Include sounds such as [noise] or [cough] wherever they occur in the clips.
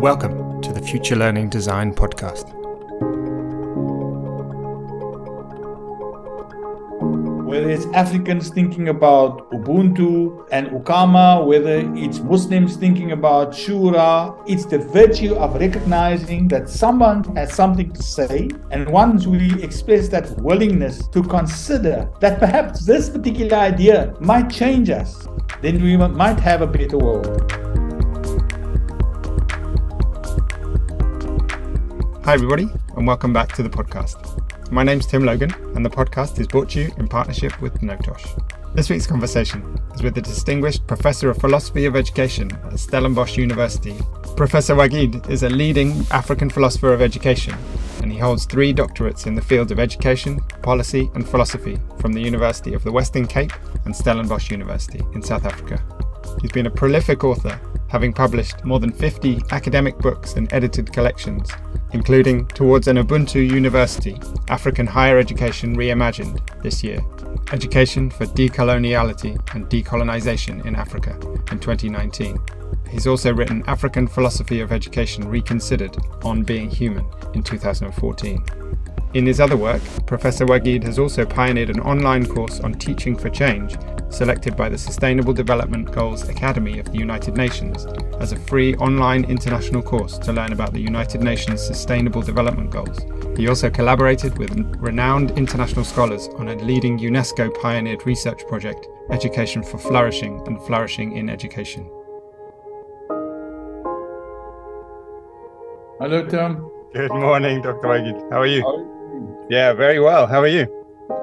Welcome to the Future Learning Design Podcast. Whether it's Africans thinking about Ubuntu and Ukama, whether it's Muslims thinking about Shura, it's the virtue of recognizing that someone has something to say. And once we express that willingness to consider that perhaps this particular idea might change us, then we might have a better world. Hi, everybody, and welcome back to the podcast. My name's Tim Logan, and the podcast is brought to you in partnership with Notosh. This week's conversation is with the distinguished Professor of Philosophy of Education at Stellenbosch University. Professor Waghid is a leading African philosopher of education, and he holds three doctorates in the fields of education, policy, and philosophy from the University of the Western Cape and Stellenbosch University in South Africa. He's been a prolific author, having published more than 50 academic books and edited collections, including Towards an Ubuntu University African Higher Education Reimagined this year, Education for Decoloniality and Decolonization in Africa in 2019. He's also written African Philosophy of Education Reconsidered on Being Human in 2014. In his other work, Professor Waghid has also pioneered an online course on teaching for change, selected by the Sustainable Development Goals Academy of the United Nations as a free online international course to learn about the United Nations Sustainable Development Goals. He also collaborated with renowned international scholars on a leading UNESCO pioneered research project, Education for Flourishing and Flourishing in Education. Hello, Tom. Good morning, Dr. Waghid. How are you? Yeah, very well. How are you?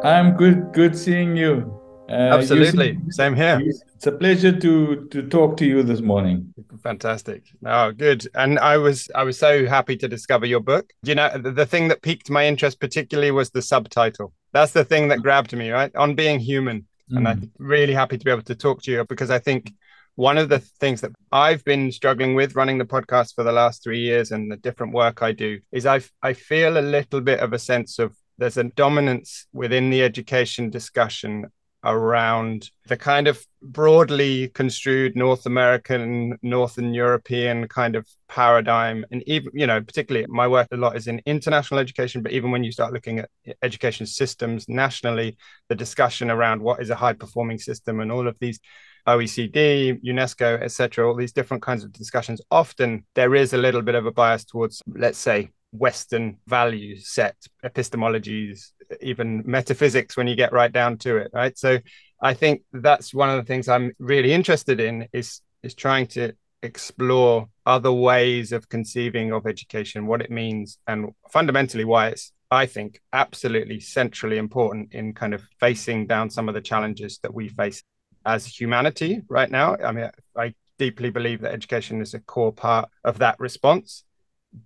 I'm good. Good seeing you. Uh, Absolutely. You Same here. It's a pleasure to to talk to you this morning. Fantastic. Oh, good. And I was I was so happy to discover your book. You know, the, the thing that piqued my interest particularly was the subtitle. That's the thing that grabbed me, right? On being human. Mm. And I'm really happy to be able to talk to you because I think one of the things that I've been struggling with running the podcast for the last three years and the different work I do is I I feel a little bit of a sense of there's a dominance within the education discussion around the kind of broadly construed North American, Northern European kind of paradigm. And even, you know, particularly my work a lot is in international education, but even when you start looking at education systems nationally, the discussion around what is a high performing system and all of these OECD, UNESCO, etc., all these different kinds of discussions, often there is a little bit of a bias towards, let's say, Western value set, epistemologies, even metaphysics when you get right down to it, right? So I think that's one of the things I'm really interested in is is trying to explore other ways of conceiving of education, what it means, and fundamentally why it's I think absolutely centrally important in kind of facing down some of the challenges that we face as humanity right now. I mean, I deeply believe that education is a core part of that response.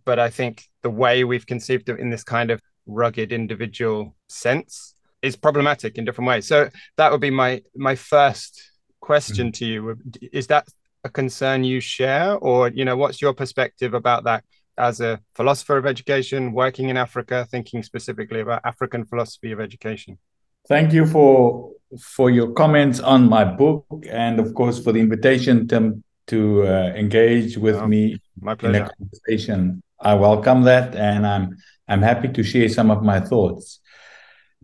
But I think the way we've conceived it in this kind of rugged individual sense is problematic in different ways. So that would be my my first question mm-hmm. to you. Is that a concern you share, or you know, what's your perspective about that as a philosopher of education, working in Africa, thinking specifically about African philosophy of education? Thank you for for your comments on my book, and of course for the invitation to to uh, engage with oh, me in a conversation. I welcome that, and I'm I'm happy to share some of my thoughts.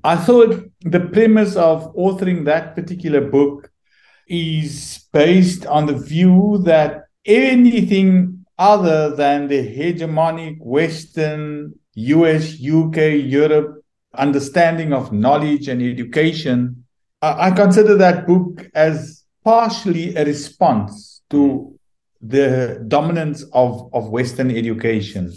I thought the premise of authoring that particular book is based on the view that anything other than the hegemonic Western, US, UK, Europe understanding of knowledge and education, I, consider that book as partially a response to the dominance of, of Western education,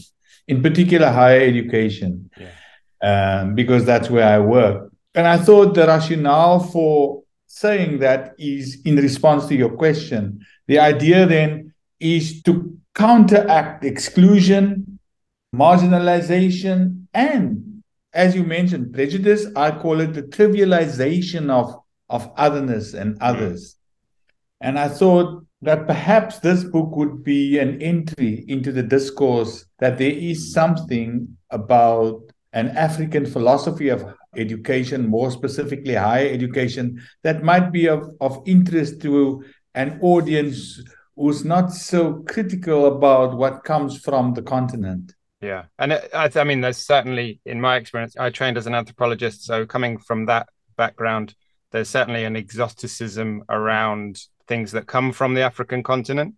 in particular higher education, yeah. um, because that's where I work. And I thought the rationale for saying that is in response to your question. The idea then is to counteract exclusion, marginalization, and as you mentioned, prejudice, I call it the trivialization of, of otherness and others. Mm. And I thought that perhaps this book would be an entry into the discourse that there is something about an African philosophy of education, more specifically higher education, that might be of, of interest to an audience who's not so critical about what comes from the continent. Yeah, and it, I, I mean, there's certainly, in my experience, I trained as an anthropologist, so coming from that background, there's certainly an exoticism around things that come from the African continent.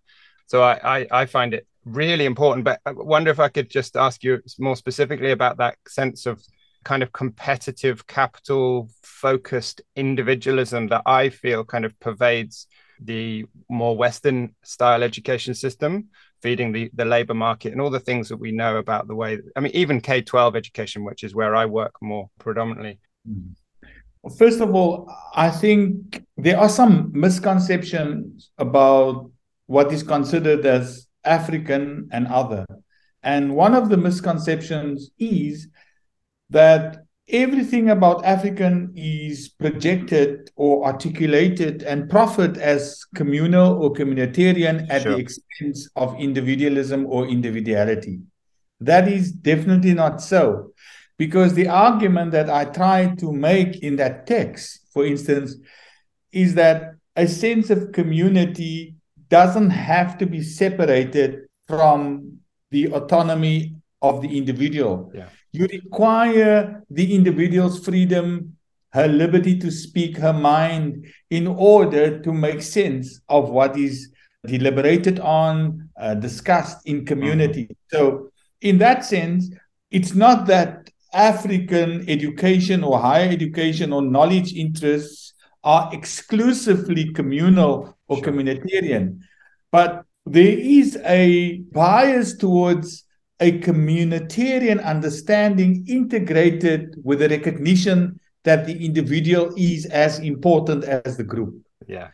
So I, I, I find it really important. But I wonder if I could just ask you more specifically about that sense of kind of competitive capital focused individualism that I feel kind of pervades the more Western style education system, feeding the, the labor market and all the things that we know about the way, I mean, even K 12 education, which is where I work more predominantly. Mm-hmm. First of all, I think there are some misconceptions about what is considered as African and other. And one of the misconceptions is that everything about African is projected or articulated and proffered as communal or communitarian at sure. the expense of individualism or individuality. That is definitely not so. Because the argument that I try to make in that text, for instance, is that a sense of community doesn't have to be separated from the autonomy of the individual. Yeah. You require the individual's freedom, her liberty to speak her mind in order to make sense of what is deliberated on, uh, discussed in community. Mm-hmm. So, in that sense, it's not that African education or higher education or knowledge interests are exclusively communal or sure. communitarian, but there is a bias towards a communitarian understanding integrated with the recognition that the individual is as important as the group. Yeah.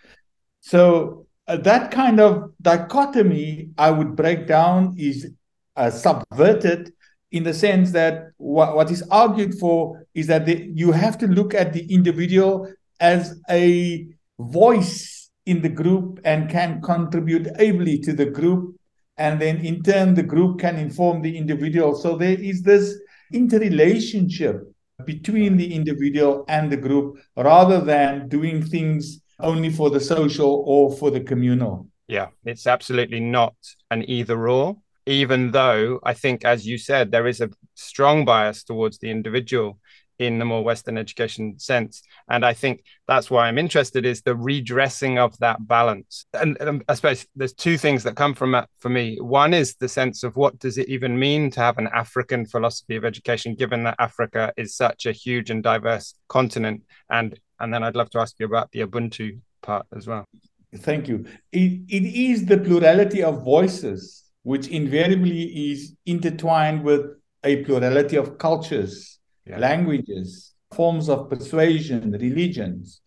So uh, that kind of dichotomy I would break down is uh, subverted in the sense that what, what is argued for is that the, you have to look at the individual as a voice in the group and can contribute ably to the group and then in turn the group can inform the individual so there is this interrelationship between the individual and the group rather than doing things only for the social or for the communal yeah it's absolutely not an either or even though i think as you said there is a strong bias towards the individual in the more Western education sense. And I think that's why I'm interested is the redressing of that balance. And, and, I suppose there's two things that come from that for me. One is the sense of what does it even mean to have an African philosophy of education, given that Africa is such a huge and diverse continent. And and then I'd love to ask you about the Ubuntu part as well. Thank you. it, it is the plurality of voices which invariably is intertwined with a plurality of cultures yeah. languages, forms of persuasion, religions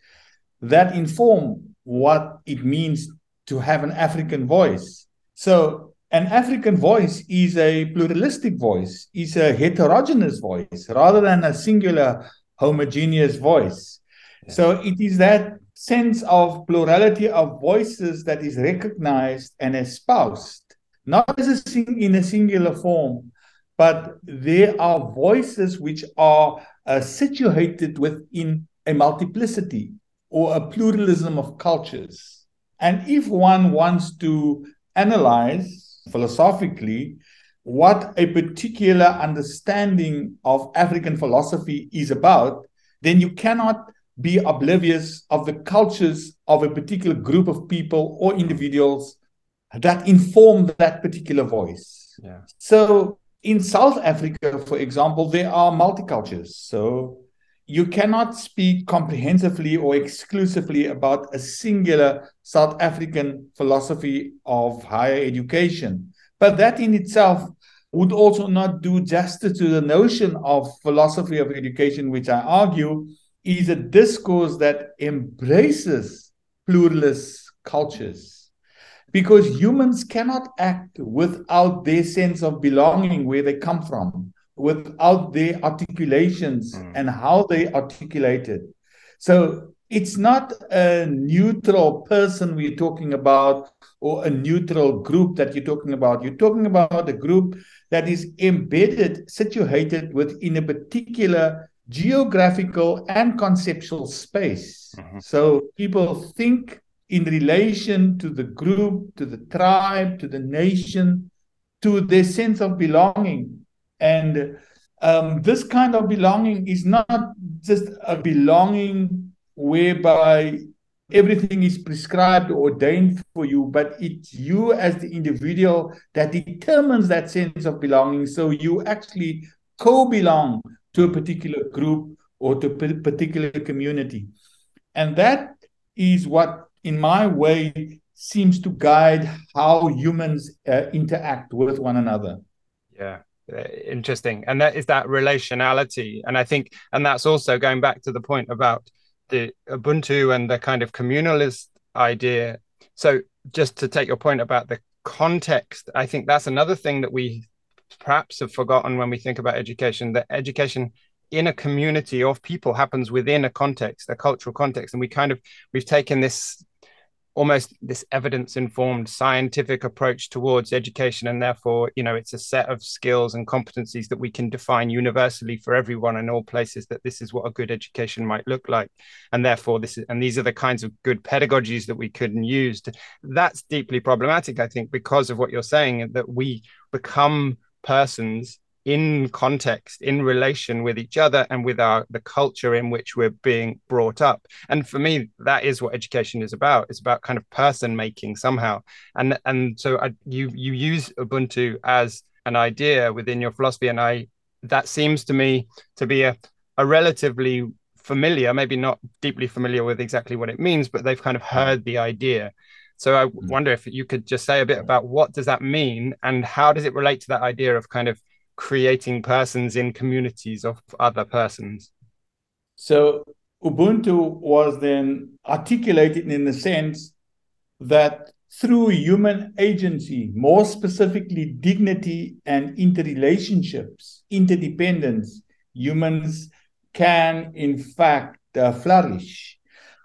that inform what it means to have an African voice. So, an African voice is a pluralistic voice, is a heterogeneous voice rather than a singular homogeneous voice. Yeah. So, it is that sense of plurality of voices that is recognized and espoused, not as a sing- in a singular form, but there are voices which are uh, situated within a multiplicity or a pluralism of cultures. And if one wants to analyze philosophically what a particular understanding of African philosophy is about, then you cannot be oblivious of the cultures of a particular group of people or individuals that inform that particular voice. Yeah. So in South Africa, for example, there are multicultures. So you cannot speak comprehensively or exclusively about a singular South African philosophy of higher education. But that in itself would also not do justice to the notion of philosophy of education, which I argue is a discourse that embraces pluralist cultures because humans cannot act without their sense of belonging where they come from without their articulations mm. and how they articulate it so it's not a neutral person we're talking about or a neutral group that you're talking about you're talking about a group that is embedded situated within a particular geographical and conceptual space mm-hmm. so people think in relation to the group, to the tribe, to the nation, to their sense of belonging. And um, this kind of belonging is not just a belonging whereby everything is prescribed or ordained for you, but it's you as the individual that determines that sense of belonging. So you actually co belong to a particular group or to a particular community. And that is what, in my way, seems to guide how humans uh, interact with one another. Yeah uh, interesting. And that is that relationality. And i think and that's also going back to the point about the ubuntu and the kind of communalist idea. So just to take your point about the context i think that's another thing that we perhaps have forgotten when we think about education that education in a community of people happens within a context a cultural context. And we kind of we've taken this almost this evidence informed scientific approach towards education. And therefore you know it's a set of skills and competencies that we can define universally for everyone in all places that this is what a good education might look like. And therefore this is and these are the kinds of good pedagogies that we could use to, that's deeply problematic i think because of what you're saying that we become persons in context in relation with each other and with our the culture in which we're being brought up. And for me that is what education is about. It's about kind of person making somehow. And and so I, you you use ubuntu as an idea within your philosophy. And i that seems to me to be a, a relatively familiar maybe not deeply familiar with exactly what it means but they've kind of heard the idea. So I mm. wonder if you could just say a bit about what does that mean? And how does it relate to that idea of kind of creating persons in communities of other persons. So Ubuntu was then articulated in the sense that through human agency, more specifically dignity and interrelationships, interdependence, humans can in fact uh, flourish.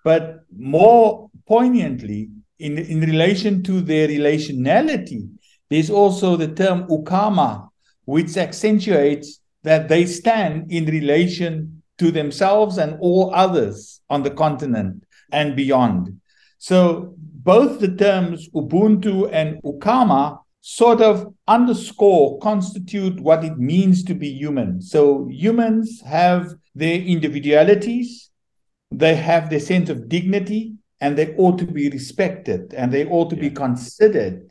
But more poignantly, in, in relation to their relationality, there's also the term ukama, which accentuates that they stand in relation to themselves and all others on the continent and beyond. So both the terms Ubuntu and Ukama sort of underscore, constitute what it means to be human. So humans have their individualities, they have their sense of dignity, and they ought to be respected and they ought to yeah. be considered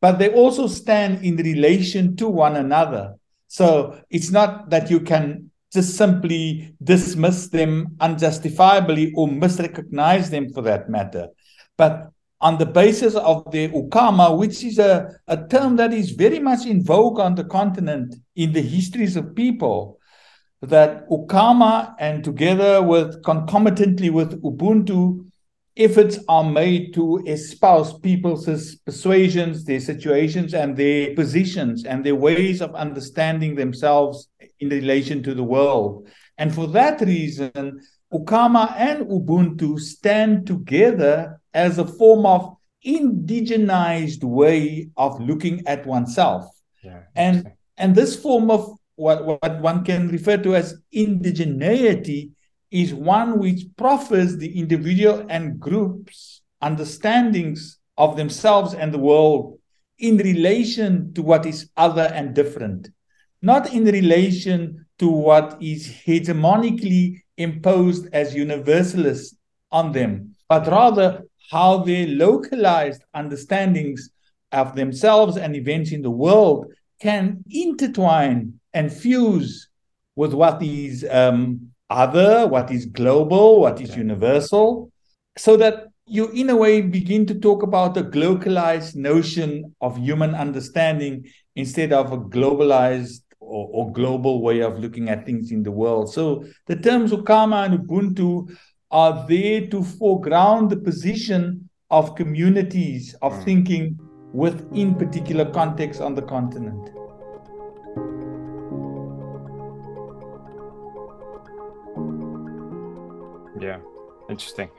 but they also stand in relation to one another. So it's not that you can just simply dismiss them unjustifiably or misrecognize them for that matter. But on the basis of the ukama, which is a, a term that is very much in vogue on the continent in the histories of people, that ukama and together with concomitantly with Ubuntu efforts are made to espouse people's persuasions, their situations, and their positions and their ways of understanding themselves in relation to the world. And for that reason, Ukama and Ubuntu stand together as a form of indigenized way of looking at oneself. Yeah, and and this form of what, what one can refer to as indigeneity is one which proffers the individual and groups understandings of themselves and the world in relation to what is other and different, not in relation to what is hegemonically imposed as universalist on them, but rather how their localized understandings of themselves and events in the world can intertwine and fuse with what is um, other, what is global, what is universal, so that you, in a way, begin to talk about a globalized notion of human understanding instead of a globalized or, or, global way of looking at things in the world. So the terms Ukama and Ubuntu are there to foreground the position of communities of mm. thinking within particular contexts on the continent. Yeah, interesting.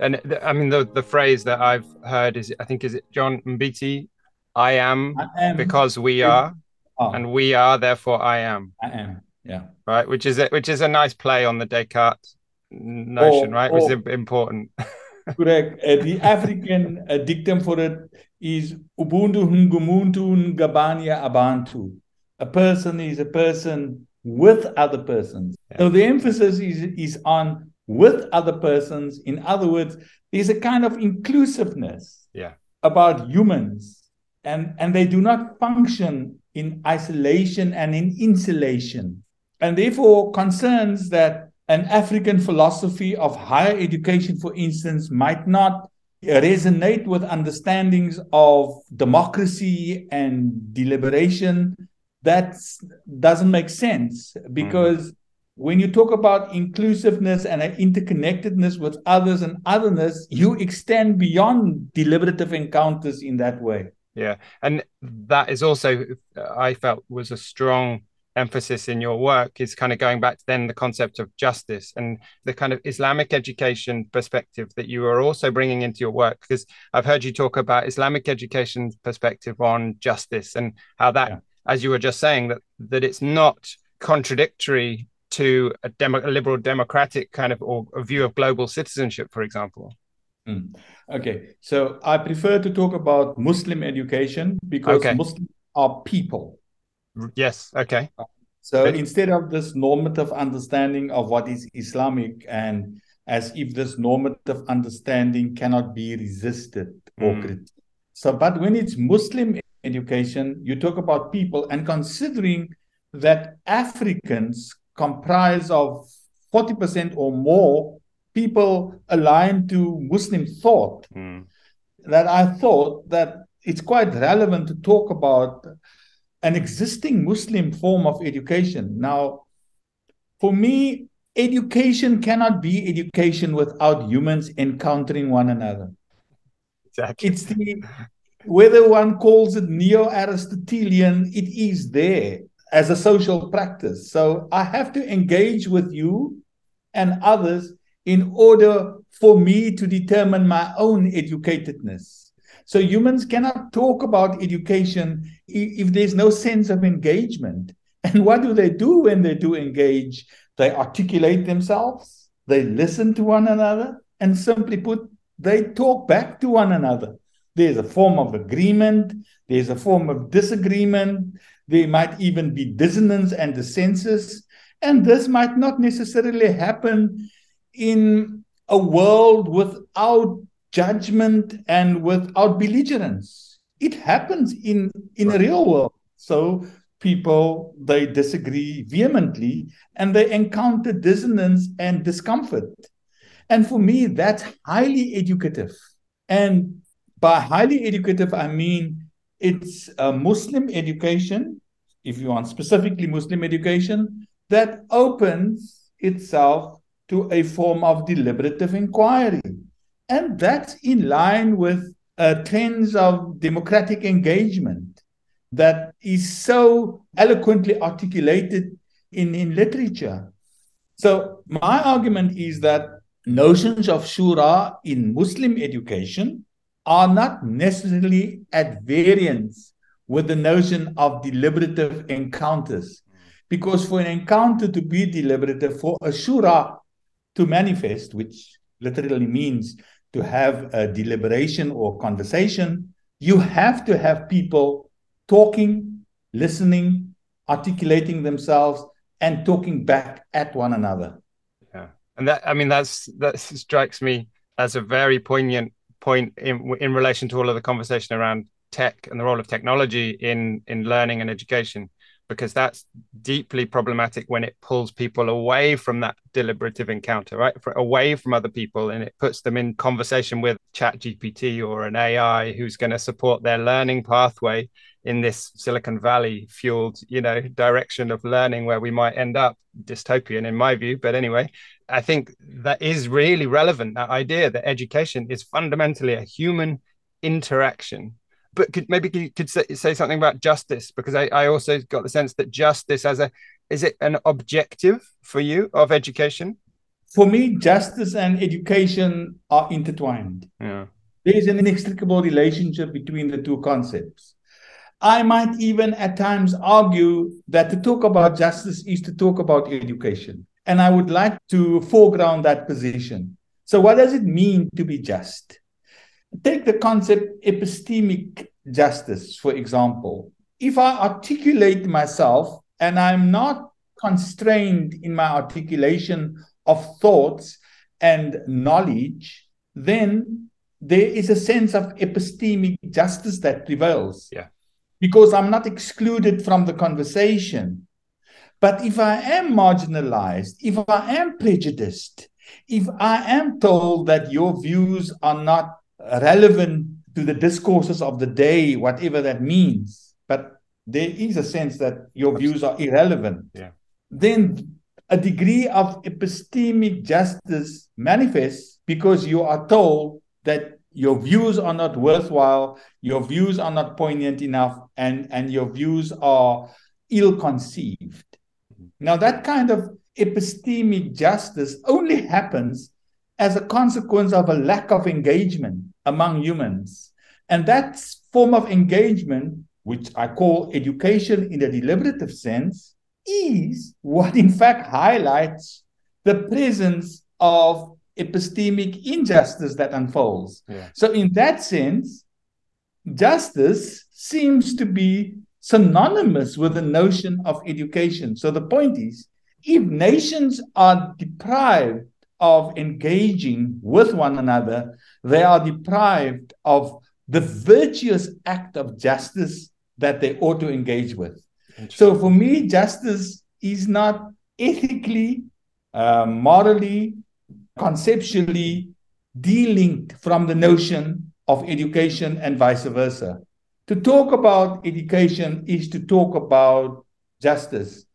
And th- I mean, the the phrase that I've heard is, I think, is it John Mbiti? I am, I am because we are, oh. and we are therefore I am. I am. Yeah. Right, which is a, which is a nice play on the Descartes notion, or, right? Which is important. [laughs] Correct. Uh, the African uh, dictum for it is Ubuntu Ngumuntu Ngabania Abantu. A person is a person with other persons. Yeah. So the emphasis is, is on with other persons. In other words, there's a kind of inclusiveness yeah. about humans, and, and they do not function in isolation and in insulation. And therefore, concerns that an African philosophy of higher education, for instance, might not resonate with understandings of democracy and deliberation that doesn't make sense because mm. When you talk about inclusiveness and interconnectedness with others and otherness you extend beyond deliberative encounters in that way yeah and that is also uh, i felt was a strong emphasis in your work is kind of going back to then the concept of justice and the kind of Islamic education perspective that you are also bringing into your work. Because I've heard you talk about Islamic education perspective on justice and how that, yeah. as you were just saying, that that it's not contradictory to a, demo, a liberal democratic kind of or a view of global citizenship, for example. Mm. Okay, so I prefer to talk about Muslim education because okay. Muslims are people Yes. Okay. So instead of this normative understanding of what is Islamic and as if this normative understanding cannot be resisted or mm. critiqued. So, but when it's Muslim education, you talk about people and considering that Africans comprise of 40% or more people aligned to Muslim thought, mm. that I thought that it's quite relevant to talk about an existing Muslim form of education. Now, for me, education cannot be education without humans encountering one another. Exactly. It's the whether one calls it neo-Aristotelian, it is there as a social practice. So I have to engage with you and others in order for me to determine my own educatedness. So humans cannot talk about education if there's no sense of engagement. And what do they do when they do engage? They articulate themselves, they listen to one another, and simply put, they talk back to one another. There's a form of agreement, there's a form of disagreement, there might even be dissonance and dissensus. And this might not necessarily happen in a world without judgment and without belligerence. It happens in, in right. a real world. So people they disagree vehemently and they encounter dissonance and discomfort. And for me, that's highly educative. And by highly educative, I mean it's a Muslim education, if you want specifically Muslim education, that opens itself to a form of deliberative inquiry. And that's in line with uh, trends of democratic engagement that is so eloquently articulated in, in literature. So, my argument is that notions of shura in Muslim education are not necessarily at variance with the notion of deliberative encounters. Because for an encounter to be deliberative, for a shura to manifest, which literally means to have a deliberation or conversation, you have to have people talking, listening, articulating themselves, and talking back at one another. Yeah, and that I mean that's that strikes me as a very poignant point in in relation to all of the conversation around tech and the role of technology in in learning and education because that's deeply problematic when it pulls people away from that deliberative encounter, right? For, away from other people and it puts them in conversation with Chat GPT or an AI who's going to support their learning pathway in this Silicon Valley fueled, you know, direction of learning where we might end up dystopian in my view. But anyway, I think that is really relevant. That idea that education is fundamentally a human interaction but could, maybe you could say, say something about justice because I, I also got the sense that justice as a is it an objective for you of education for me justice and education are intertwined yeah there is an inextricable relationship between the two concepts i might even at times argue that to talk about justice is to talk about education and i would like to foreground that position So, what does it mean to be just? Take the concept epistemic justice, for example. If I articulate myself and I'm not constrained in my articulation of thoughts and knowledge, then there is a sense of epistemic justice that prevails. Yeah. Because I'm not excluded from the conversation. But if I am marginalized, if I am prejudiced, if I am told that your views are not relevant to the discourses of the day, whatever that means, but there is a sense that your views are irrelevant, yeah. then a degree of epistemic justice manifests because you are told that your views are not worthwhile, your views are not poignant enough, and, and your views are ill conceived. Now, that kind of epistemic justice only happens as a consequence of a lack of engagement among humans. And that form of engagement, which I call education in a deliberative sense, is what in fact highlights the presence of epistemic injustice that unfolds. Yeah. So, in that sense, justice seems to be synonymous with the notion of education. So, the point is if nations are deprived of engaging with one another, they are deprived of the virtuous act of justice that they ought to engage with. So for me, justice is not ethically, uh, morally, conceptually delinked from the notion of education and vice versa. To talk about education is to talk about justice.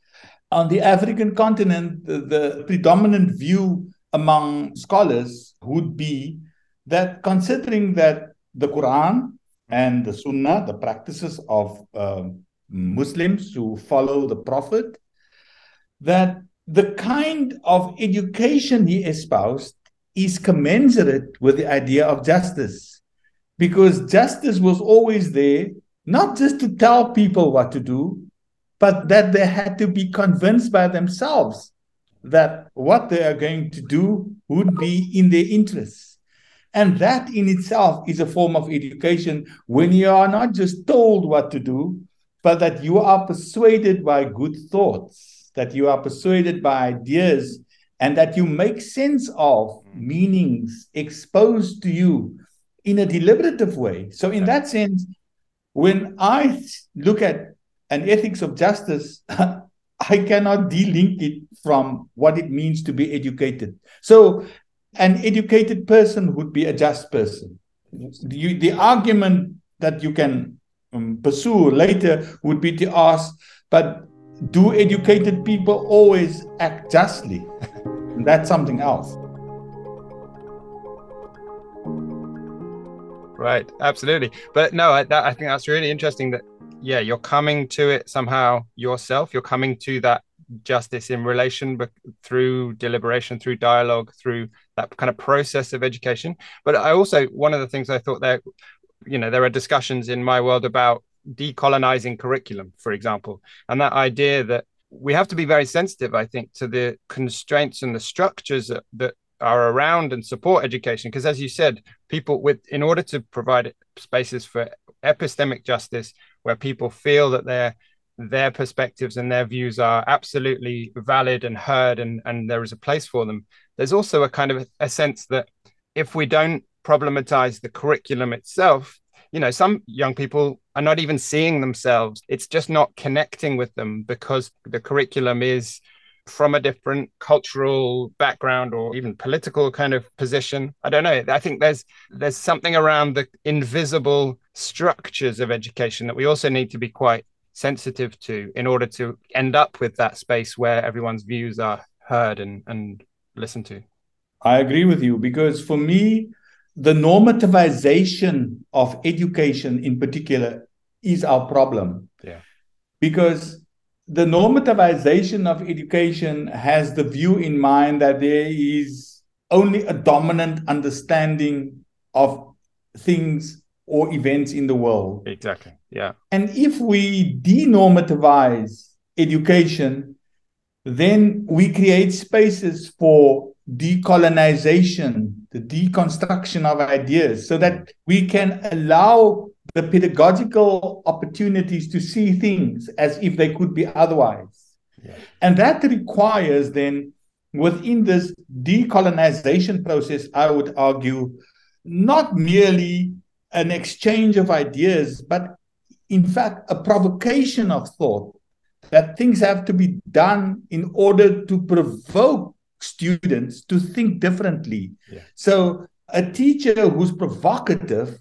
On the African continent, the, the predominant view among scholars would be that considering that the Quran and the Sunnah, the practices of uh, Muslims who follow the Prophet, that the kind of education he espoused is commensurate with the idea of justice. Because justice was always there, not just to tell people what to do, but that they had to be convinced by themselves that what they are going to do would be in their interests. And that in itself is a form of education when you are not just told what to do, but that you are persuaded by good thoughts, that you are persuaded by ideas, and that you make sense of meanings exposed to you in a deliberative way. So, in that sense, when I look at an ethics of justice, [laughs] I cannot delink it from what it means to be educated. So, an educated person would be a just person. You, the argument that you can um, pursue later would be to ask, but do educated people always act justly? [laughs] That's something else. Right, absolutely. But no, I, that, I think that's really interesting that yeah you're coming to it somehow yourself you're coming to that justice in relation but through deliberation through dialogue through that kind of process of education but i also one of the things i thought there you know there are discussions in my world about decolonizing curriculum for example. And that idea that we have to be very sensitive i think to the constraints and the structures that, that are around and support education. Because as you said people with in order to provide spaces for epistemic justice where people feel that their their perspectives and their views are absolutely valid and heard and and there is a place for them there's also a kind of a sense that if we don't problematize the curriculum itself you know some young people are not even seeing themselves. It's just not connecting with them because the curriculum is from a different cultural background or even political kind of position. I don't know. I think there's there's something around the invisible structures of education that we also need to be quite sensitive to in order to end up with that space where everyone's views are heard and and listened to. I agree with you because for me the normativization of education in particular is our problem yeah because the normativization of education has the view in mind that there is only a dominant understanding of things or events in the world. Exactly. Yeah. And if we denormativize education, then we create spaces for decolonization, the deconstruction of ideas, so that we can allow the pedagogical opportunities to see things as if they could be otherwise. Yeah. And that requires then, within this decolonization process, I would argue, not merely an exchange of ideas, but in fact, a provocation of thought that things have to be done in order to provoke students to think differently. Yeah. So, a teacher who's provocative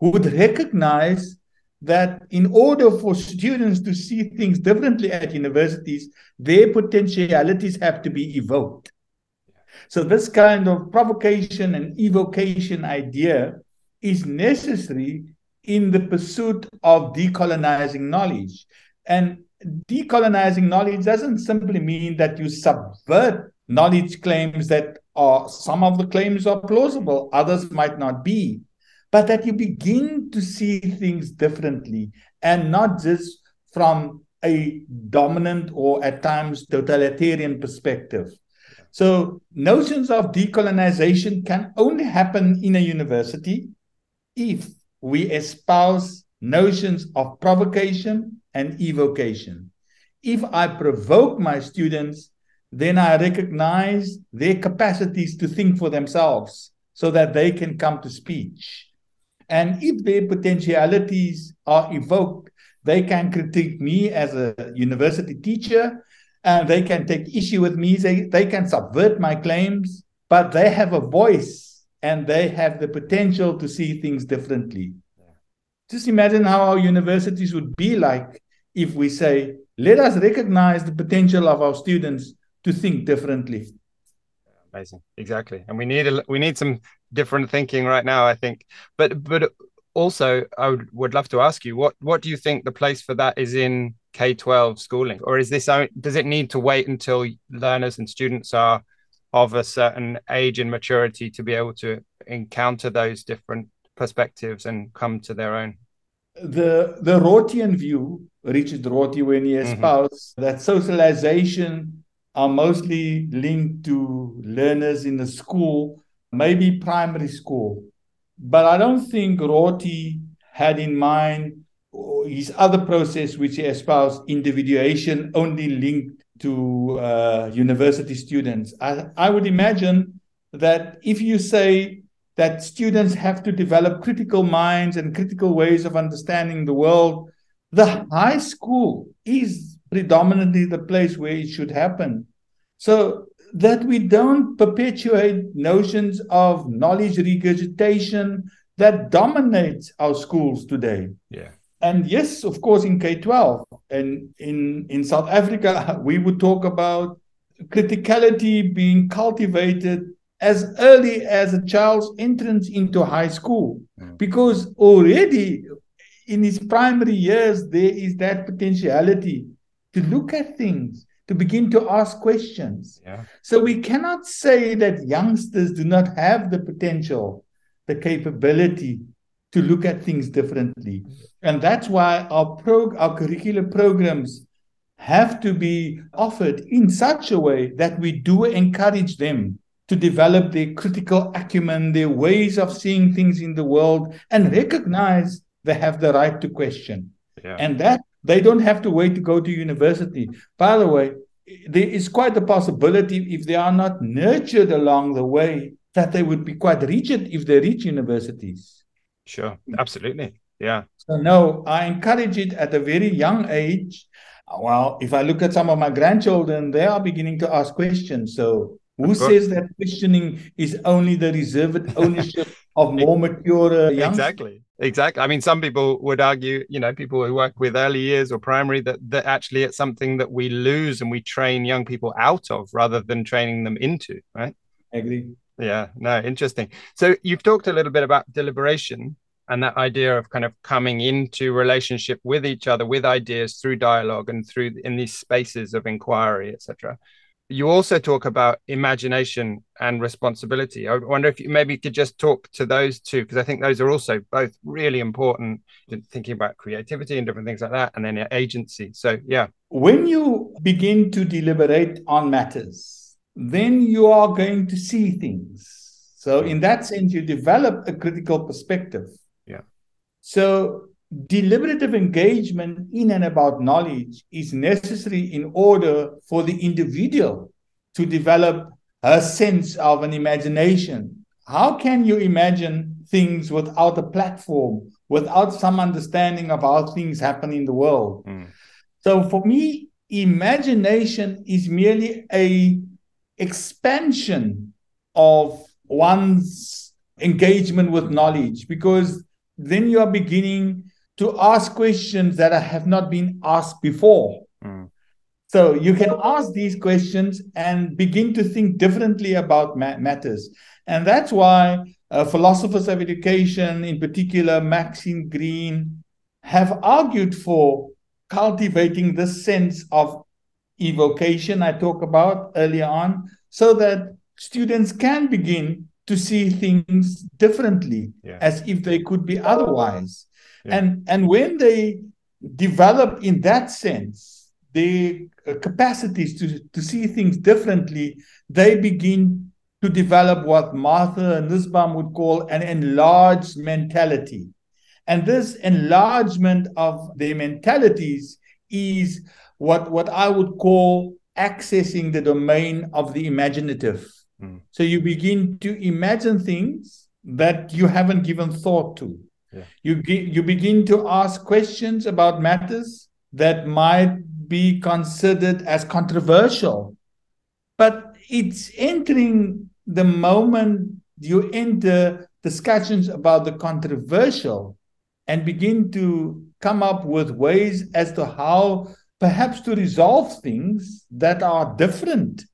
would recognize that in order for students to see things differently at universities, their potentialities have to be evoked. So, this kind of provocation and evocation idea is necessary in the pursuit of decolonizing knowledge. And decolonizing knowledge doesn't simply mean that you subvert knowledge claims that are some of the claims are plausible, others might not be, but that you begin to see things differently and not just from a dominant or at times totalitarian perspective. So, notions of decolonization can only happen in a university if we espouse notions of provocation and evocation. If I provoke my students, then I recognize their capacities to think for themselves so that they can come to speech. And if their potentialities are evoked, they can critique me as a university teacher and they can take issue with me. They, they can subvert my claims, but they have a voice and they have the potential to see things differently. Just imagine how our universities would be like if we say, let us recognize the potential of our students to think differently. Amazing, exactly. And we need a, we need some different thinking right now, I think. But but also, I would, would love to ask you what what do you think the place for that is in K twelve schooling, or is this does it need to wait until learners and students are of a certain age and maturity to be able to encounter those different perspectives and come to their own? The the Rortian view, Richard Rorty, when he mm-hmm. espoused mm-hmm. that socialization are mostly linked to learners in the school, maybe primary school. But I don't think Rorty had in mind his other process, which he espoused, individuation, only linked to uh, university students. I, I would imagine that if you say that students have to develop critical minds and critical ways of understanding the world, the high school is predominantly the place where it should happen. So that we don't perpetuate notions of knowledge regurgitation that dominates our schools today. Yeah. And yes, of course, in K 12 and in, in South Africa, [laughs] we would talk about criticality being cultivated as early as a child's entrance into high school, mm. because already in his primary years, there is that potentiality to hmm. look at things, to begin to ask questions. Yeah. So we cannot say that youngsters do not have the potential, the capability to look at things differently. And that's why our pro our curricular programs have to be offered in such a way that we do encourage them to develop their critical acumen, their ways of seeing things in the world, and recognize they have the right to question. Yeah. And that they don't have to wait to go to university. By the way, there is quite a possibility if they are not nurtured along the way that they would be quite rigid if they reach universities. Sure, absolutely. Yeah. So, no, I encourage it at a very young age. Well, if I look at some of my grandchildren, they are beginning to ask questions. So, who says that questioning is only the reserved ownership of more mature uh, young? Exactly. Exactly. I mean, some people would argue, you know, people who work with early years or primary, that, that actually it's something that we lose and we train young people out of rather than training them into, right? I agree. Yeah, no, interesting. So you've talked a little bit about deliberation and that idea of kind of coming into relationship with each other with ideas through dialogue and through in these spaces of inquiry, etc you also talk about imagination and responsibility. I wonder if you maybe could just talk to those two, because I think those are also both really important, thinking about creativity and different things like that, and then agency. So, yeah. When you begin to deliberate on matters, then you are going to see things. So, in that sense, you develop a critical perspective. Yeah. So, deliberative engagement in and about knowledge is necessary in order for the individual to develop a sense of an imagination. How can you imagine things without a platform, without some understanding of how things happen in the world? Mm. So for me, imagination is merely a expansion of one's engagement with knowledge because then you are beginning to ask questions that have not been asked before. Mm. So you can ask these questions and begin to think differently about ma- matters. And that's why uh, philosophers of education, in particular Maxine Greene, have argued for cultivating this sense of evocation I talked about earlier on, so that students can begin to see things differently yeah. as if they could be otherwise. Yeah. And, and when they develop in that sense, their uh, capacities to, to see things differently, they begin to develop what Martha Nussbaum would call an enlarged mentality. And this enlargement of their mentalities is what, what I would call accessing the domain of the imaginative. Mm. So you begin to imagine things that you haven't given thought to. Yeah. You, you begin to ask questions about matters that might be considered as controversial. But it's entering the moment you enter discussions about the controversial and begin to come up with ways as to how perhaps to resolve things that are different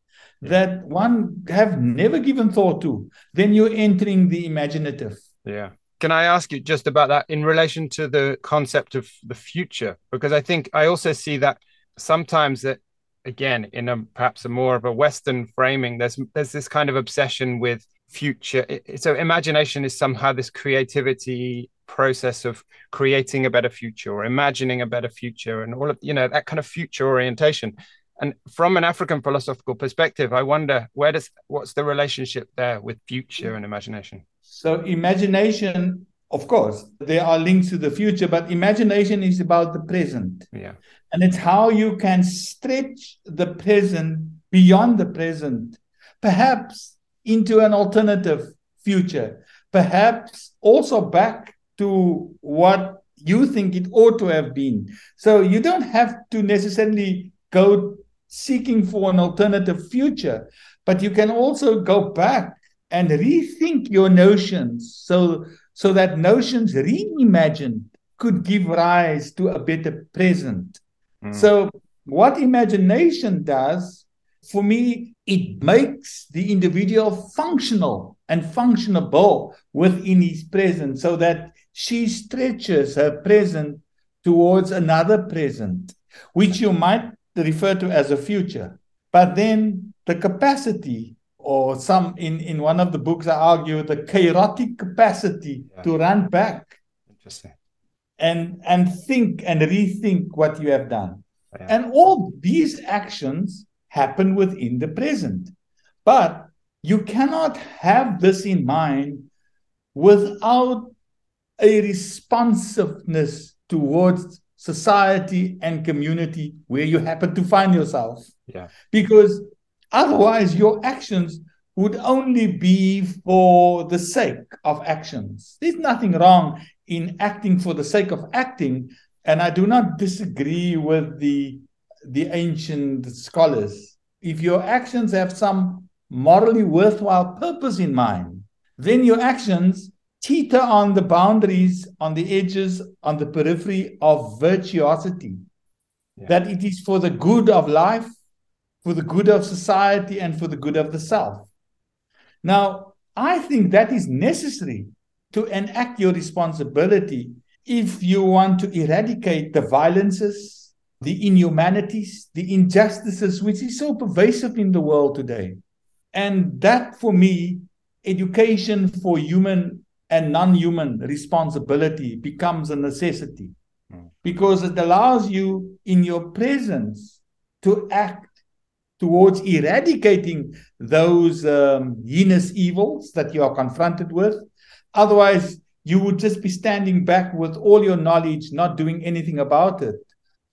that one have never given thought to then you're entering the imaginative yeah can i ask you just about that in relation to the concept of the future? Because i think i also see that sometimes that again in a perhaps a more of a western framing there's there's this kind of obsession with future. So imagination is somehow this creativity process of creating a better future or imagining a better future and all of you know that kind of future orientation. And from an african philosophical perspective i wonder where does what's the relationship there with future and imagination so imagination of course there are links to the future but imagination is about the present yeah and it's how you can stretch the present beyond the present perhaps into an alternative future perhaps also back to what you think it ought to have been. So you don't have to necessarily go seeking for an alternative future, but you can also go back and rethink your notions so so that notions reimagined could give rise to a better present. Mm. So what imagination does for me it makes the individual functional and functionable within his present so that she stretches her present towards another present, which you might refer to as a future. But then the capacity, or some in, in one of the books, I argue the chaotic capacity yeah. to run back. Interesting. And, and think and rethink what you have done. Yeah. And all these actions happen within the present. But you cannot have this in mind without a responsiveness towards society and community where you happen to find yourself. Yeah. Because otherwise, your actions would only be for the sake of actions. There's nothing wrong in acting for the sake of acting. And I do not disagree with the, the ancient scholars. If your actions have some morally worthwhile purpose in mind, then your actions teeter on the boundaries, on the edges, on the periphery of virtuosity. Yeah. That it is for the good of life, for the good of society, and for the good of the self. Now, I think that is necessary to enact your responsibility if you want to eradicate the violences, the inhumanities, the injustices, which is so pervasive in the world today. And that, for me, education for human and non human responsibility becomes a necessity mm. because it allows you in your presence to act, towards eradicating those um, heinous evils that you are confronted with. Otherwise, you would just be standing back with all your knowledge, not doing anything about it.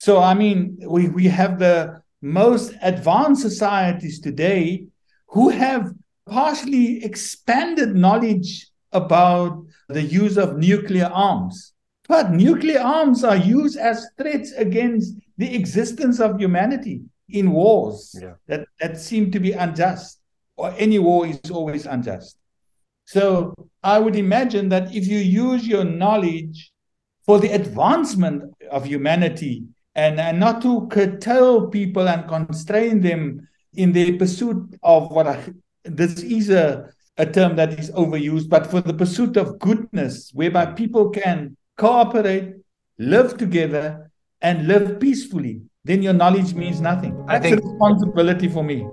So, I mean, we, we have the most advanced societies today who have partially expanded knowledge about the use of nuclear arms. But nuclear arms are used as threats against the existence of humanity in wars yeah. that, that seem to be unjust, or any war is always unjust. So I would imagine that if you use your knowledge for the advancement of humanity and, and not to curtail people and constrain them in the pursuit of what I, this is a, a term that is overused, but for the pursuit of goodness, whereby mm. people can cooperate, live together, and live peacefully, then your knowledge means nothing. That's I think, a responsibility for me.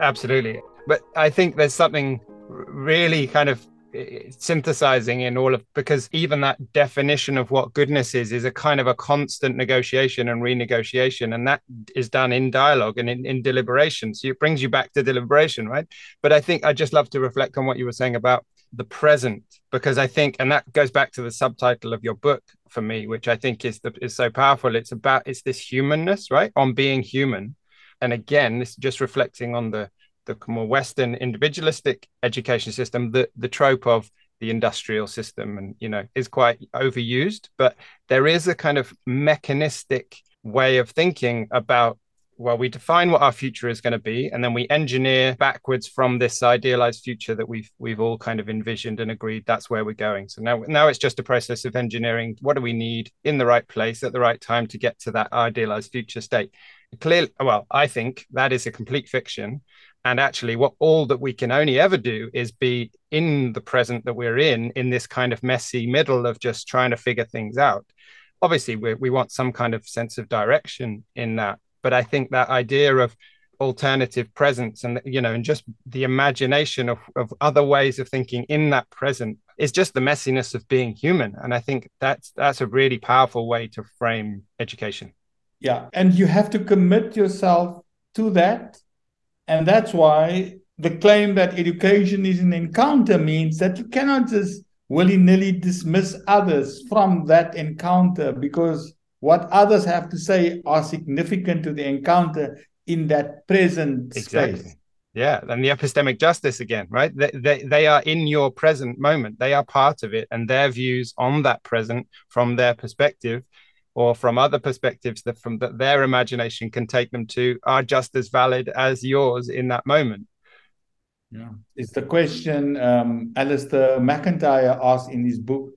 Absolutely. But I think there's something really kind of eh, synthesizing in all of because even that definition of what goodness is is a kind of a constant negotiation and renegotiation and that is done in dialogue and in, in deliberation so it brings you back to deliberation right but i think i'd just love to reflect on what you were saying about the present because i think and that goes back to the subtitle of your book for me which i think is the, is so powerful. It's about it's this humanness right on being human. And again this just reflecting on the the more western individualistic education system the the trope of the industrial system and you know is quite overused but there is a kind of mechanistic way of thinking about well, we define what our future is going to be, and then we engineer backwards from this idealized future that we've we've all kind of envisioned and agreed that's where we're going. So now now it's just a process of engineering. What do we need in the right place at the right time to get to that idealized future state? Clearly, well, I think that is a complete fiction. And actually, what all that we can only ever do is be in the present that we're in, in this kind of messy middle of just trying to figure things out. Obviously, we we want some kind of sense of direction in that but I think that idea of alternative presence and you know and just the imagination of, of other ways of thinking in that present is just the messiness of being human. And i think that's that's a really powerful way to frame education. Yeah. And you have to commit yourself to that. And that's why the claim that education is an encounter means that you cannot just willy-nilly dismiss others from that encounter because what others have to say are significant to the encounter in that present exactly. space. Yeah, and the epistemic justice again, right? They, they, they are in your present moment. They are part of it, and their views on that present from their perspective or from other perspectives that from that their imagination can take them to are just as valid as yours in that moment. Yeah, it's the question um, Alasdair MacIntyre asked in his book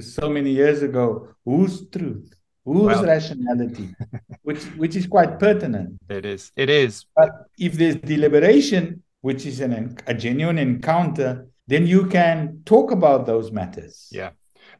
so many years ago: Whose truth? Whose well, rationality, which which is quite pertinent. It is. It is. But if there's deliberation, which is an, a genuine encounter, then you can talk about those matters. Yeah.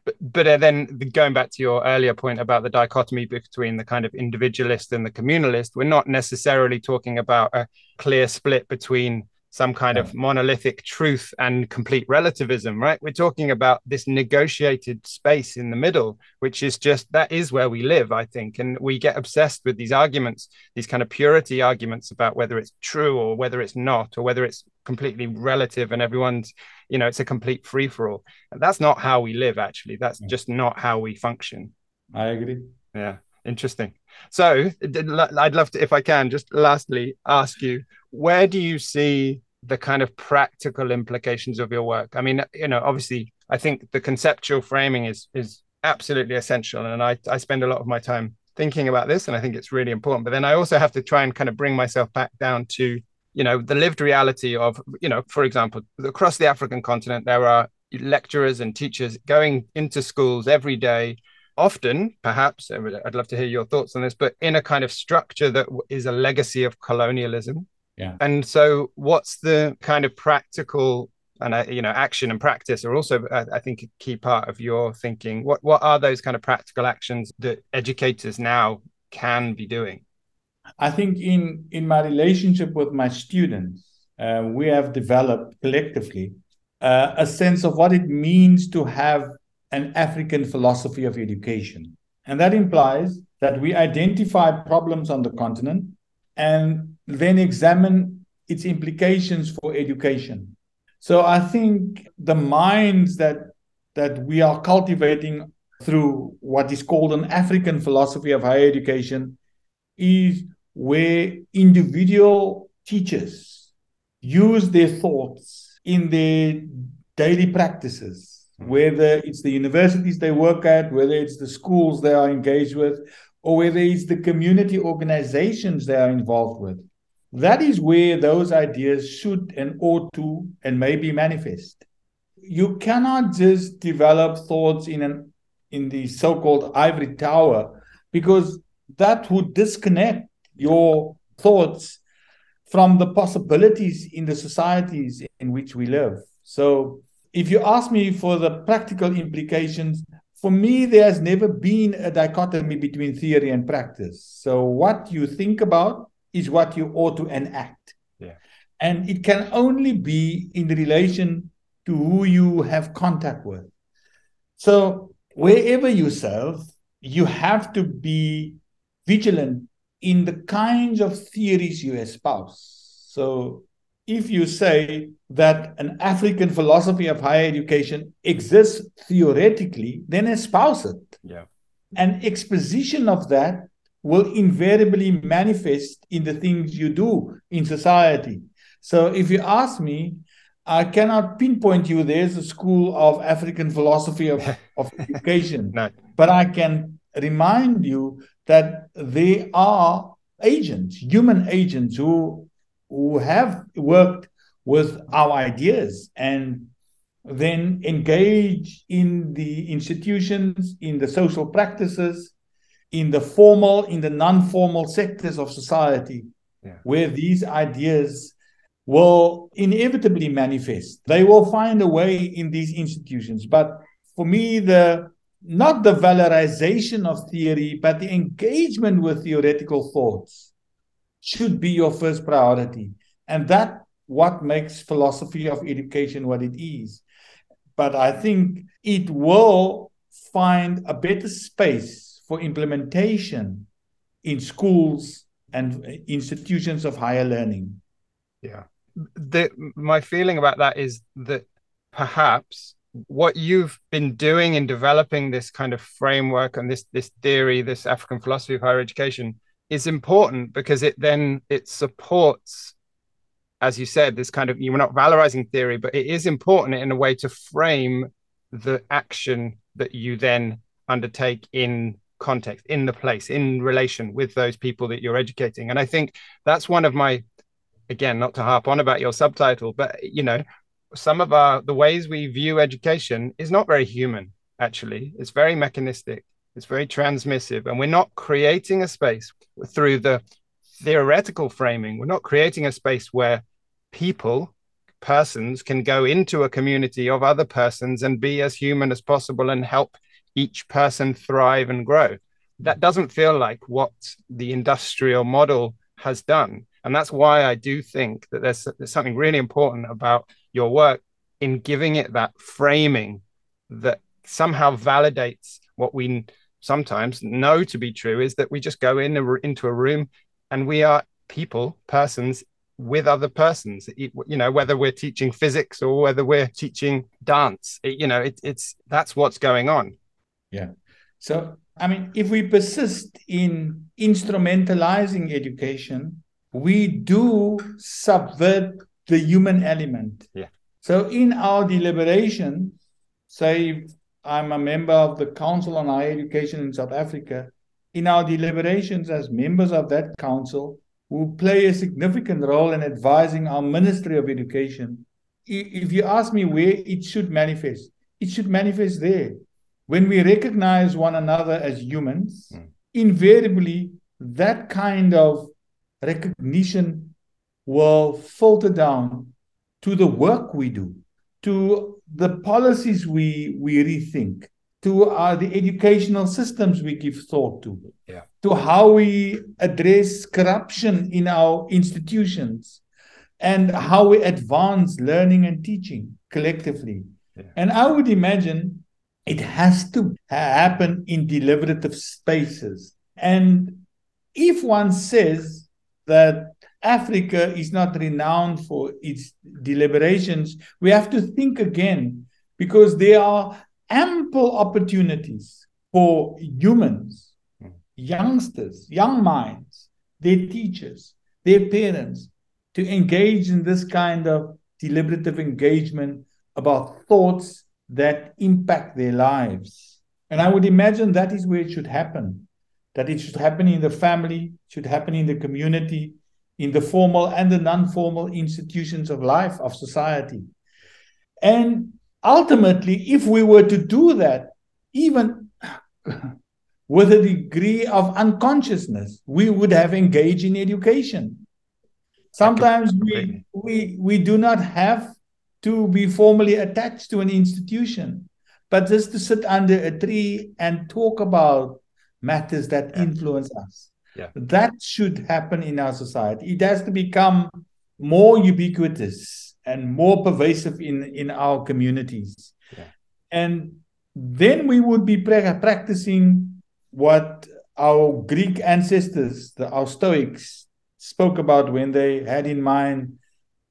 But, but uh, then going back to your earlier point about the dichotomy between the kind of individualist and the communalist, we're not necessarily talking about a clear split between some kind of monolithic truth and complete relativism, right? We're talking about this negotiated space in the middle, which is just that is where we live, I think. And we get obsessed with these arguments, these kind of purity arguments about whether it's true or whether it's not, or whether it's completely relative and everyone's, you know, it's a complete free for all. That's not how we live, actually. That's just not how we function. I agree. Yeah. Interesting. So I'd love to, if I can, just lastly ask you, where do you see the kind of practical implications of your work? I mean, you know, obviously, I think the conceptual framing is is absolutely essential, and I I spend a lot of my time thinking about this, and I think it's really important. But then I also have to try and kind of bring myself back down to you know the lived reality of you know, for example, across the African continent, there are lecturers and teachers going into schools every day often, perhaps, I'd love to hear your thoughts on this, but in a kind of structure that is a legacy of colonialism. Yeah. And so, what's the kind of practical and uh, you know action and practice are also uh, I think a key part of your thinking. What what are those kind of practical actions that educators now can be doing? I think in in my relationship with my students, uh, we have developed collectively uh, a sense of what it means to have an African philosophy of education. And that implies that we identify problems on the continent and then examine its implications for education. So I think the minds that that we are cultivating through what is called an African philosophy of higher education is where individual teachers use their thoughts in their daily practices, whether it's the universities they work at, whether it's the schools they are engaged with, or whether it's the community organizations they are involved with. That is where those ideas should and ought to and maybe manifest. You cannot just develop thoughts in an in the so-called ivory tower because that would disconnect your thoughts from the possibilities in the societies in which we live. So if you ask me for the practical implications, for me, there has never been a dichotomy between theory and practice. So what you think about is what you ought to enact. Yeah. And it can only be in relation to who you have contact with. So wherever you serve, you have to be vigilant in the kinds of theories you espouse. So if you say that an African philosophy of higher education exists theoretically, then espouse it. Yeah. An exposition of that will invariably manifest in the things you do in society. So if you ask me, I cannot pinpoint you there's a school of African philosophy of, [laughs] of education, no. but I can remind you that they are agents, human agents who who have worked with our ideas and then engage in the institutions, in the social practices, in the formal, in the non-formal sectors of society, yeah. where these ideas will inevitably manifest. They will find a way in these institutions. But for me, the not the valorization of theory, but the engagement with theoretical thoughts should be your first priority. And that what makes philosophy of education what it is. But I think it will find a better space for implementation in schools and institutions of higher learning. Yeah. The, my feeling about that is that perhaps what you've been doing in developing this kind of framework and this this theory this african philosophy of higher education is important because it then it supports as you said this kind of you're not valorizing theory but it is important in a way to frame the action that you then undertake in context in the place in relation with those people that you're educating. And i think that's one of my again not to harp on about your subtitle but you know some of our the ways we view education is not very human actually. It's very mechanistic. It's very transmissive. And we're not creating a space through the theoretical framing. We're not creating a space where people persons can go into a community of other persons and be as human as possible and help each person thrive and grow. That hmm. doesn't feel like what the industrial model has done. And that's why i do think that there's, there's something really important about your work in giving it that framing that somehow validates what we sometimes know to be true is that we just go in a, into a room and we are people persons with other persons. You know whether we're teaching physics or whether we're teaching dance it, you know it, it's that's what's going on yeah so i mean if we persist in instrumentalizing education we do subvert the human element. Yeah. So in our deliberations, say I'm a member of the Council on Higher Education in South Africa, in our deliberations as members of that council, who play a significant role in advising our Ministry of Education. If you ask me where it should manifest, it should manifest there. When we recognize one another as humans, mm. invariably that kind of recognition will filter down to the work we do, to the policies we, we rethink, to uh, the educational systems we give thought to, yeah. to how we address corruption in our institutions, and how we advance learning and teaching collectively. Yeah. And I would imagine it has to happen in deliberative spaces. And if one says that Africa is not renowned for its deliberations, we have to think again because there are ample opportunities for humans, youngsters, young minds, their teachers, their parents to engage in this kind of deliberative engagement about thoughts that impact their lives. And I would imagine that is where it should happen. That it should happen in the family, should happen in the community, in the formal and the non-formal institutions of life, of society. And ultimately, if we were to do that, even [clears throat] with a degree of unconsciousness, we would have engaged in education. Sometimes we, we, we do not have to be formally attached to an institution, but just to sit under a tree and talk about matters that yeah. influence us. Yeah. That should happen in our society. It has to become more ubiquitous and more pervasive in, in our communities. Yeah. And then we would be pra- practicing what our Greek ancestors, the, our Stoics, spoke about when they had in mind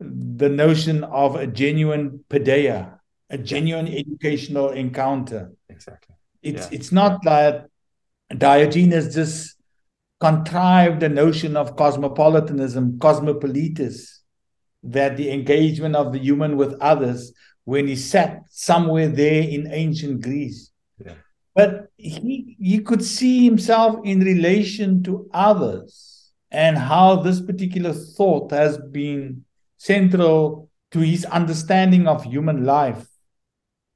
the notion of a genuine paideia, a genuine educational encounter. Exactly. It's yeah. it's not that Diogenes just contrived the notion of cosmopolitanism, cosmopolitis, that the engagement of the human with others when he sat somewhere there in ancient Greece. Yeah. But he, he could see himself in relation to others and how this particular thought has been central to his understanding of human life.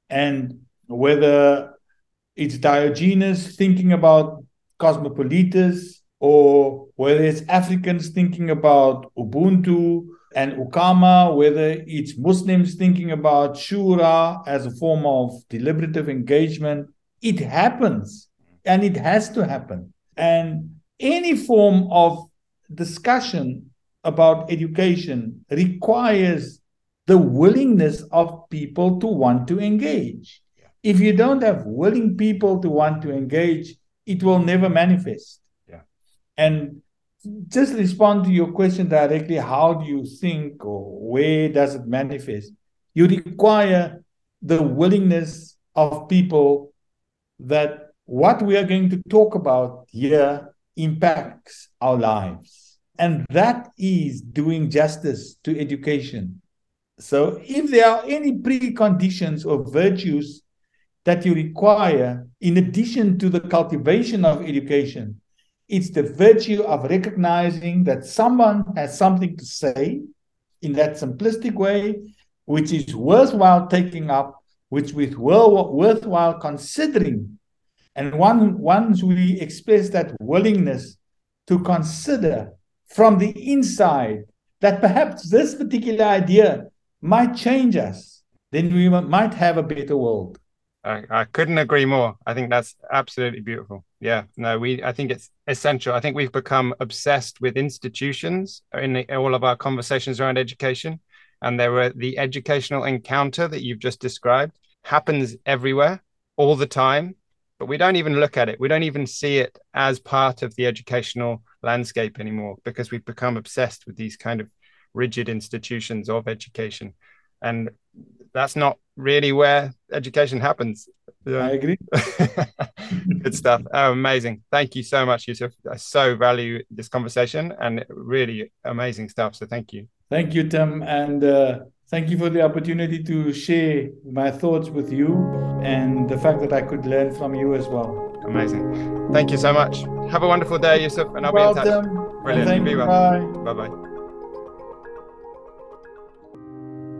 And whether it's Diogenes thinking about cosmopolitas, or whether it's Africans thinking about Ubuntu and Ukama, whether it's Muslims thinking about Shura as a form of deliberative engagement, it happens and it has to happen. And any form of discussion about education requires the willingness of people to want to engage. If you don't have willing people to want to engage, it will never manifest. Yeah. And just respond to your question directly how do you think or where does it manifest? You require the willingness of people that what we are going to talk about here impacts our lives and that is doing justice to education. So, if there are any preconditions or virtues that you require in addition to the cultivation of education, it's the virtue of recognizing that someone has something to say in that simplistic way, which is worthwhile taking up, which is worthwhile considering. And one, once we express that willingness to consider from the inside that perhaps this particular idea might change us, then we might have a better world. I, I couldn't agree more. I think that's absolutely beautiful. Yeah, no, we. I think it's essential. I think we've become obsessed with institutions in, the, all of our conversations around education, and there were the educational encounter that you've just described happens everywhere, all the time, but we don't even look at it. We don't even see it as part of the educational landscape anymore because we've become obsessed with these kind of rigid institutions of education. And that's not really where education happens. I agree. [laughs] Good stuff. Oh, amazing. Thank you so much, Yusuf. I so value this conversation and really amazing stuff. So thank you. Thank you, Tim. And uh, thank you for the opportunity to share my thoughts with you and the fact that I could learn from you as well. Amazing. Thank you so much. Have a wonderful day, Yusuf, and I'll well be in touch. Done. Brilliant. Thank you. Bye. Bye bye.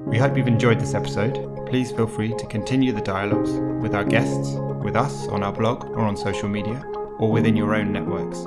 We hope you've enjoyed this episode. Please feel free to continue the dialogues with our guests, with us on our blog or on social media, or within your own networks.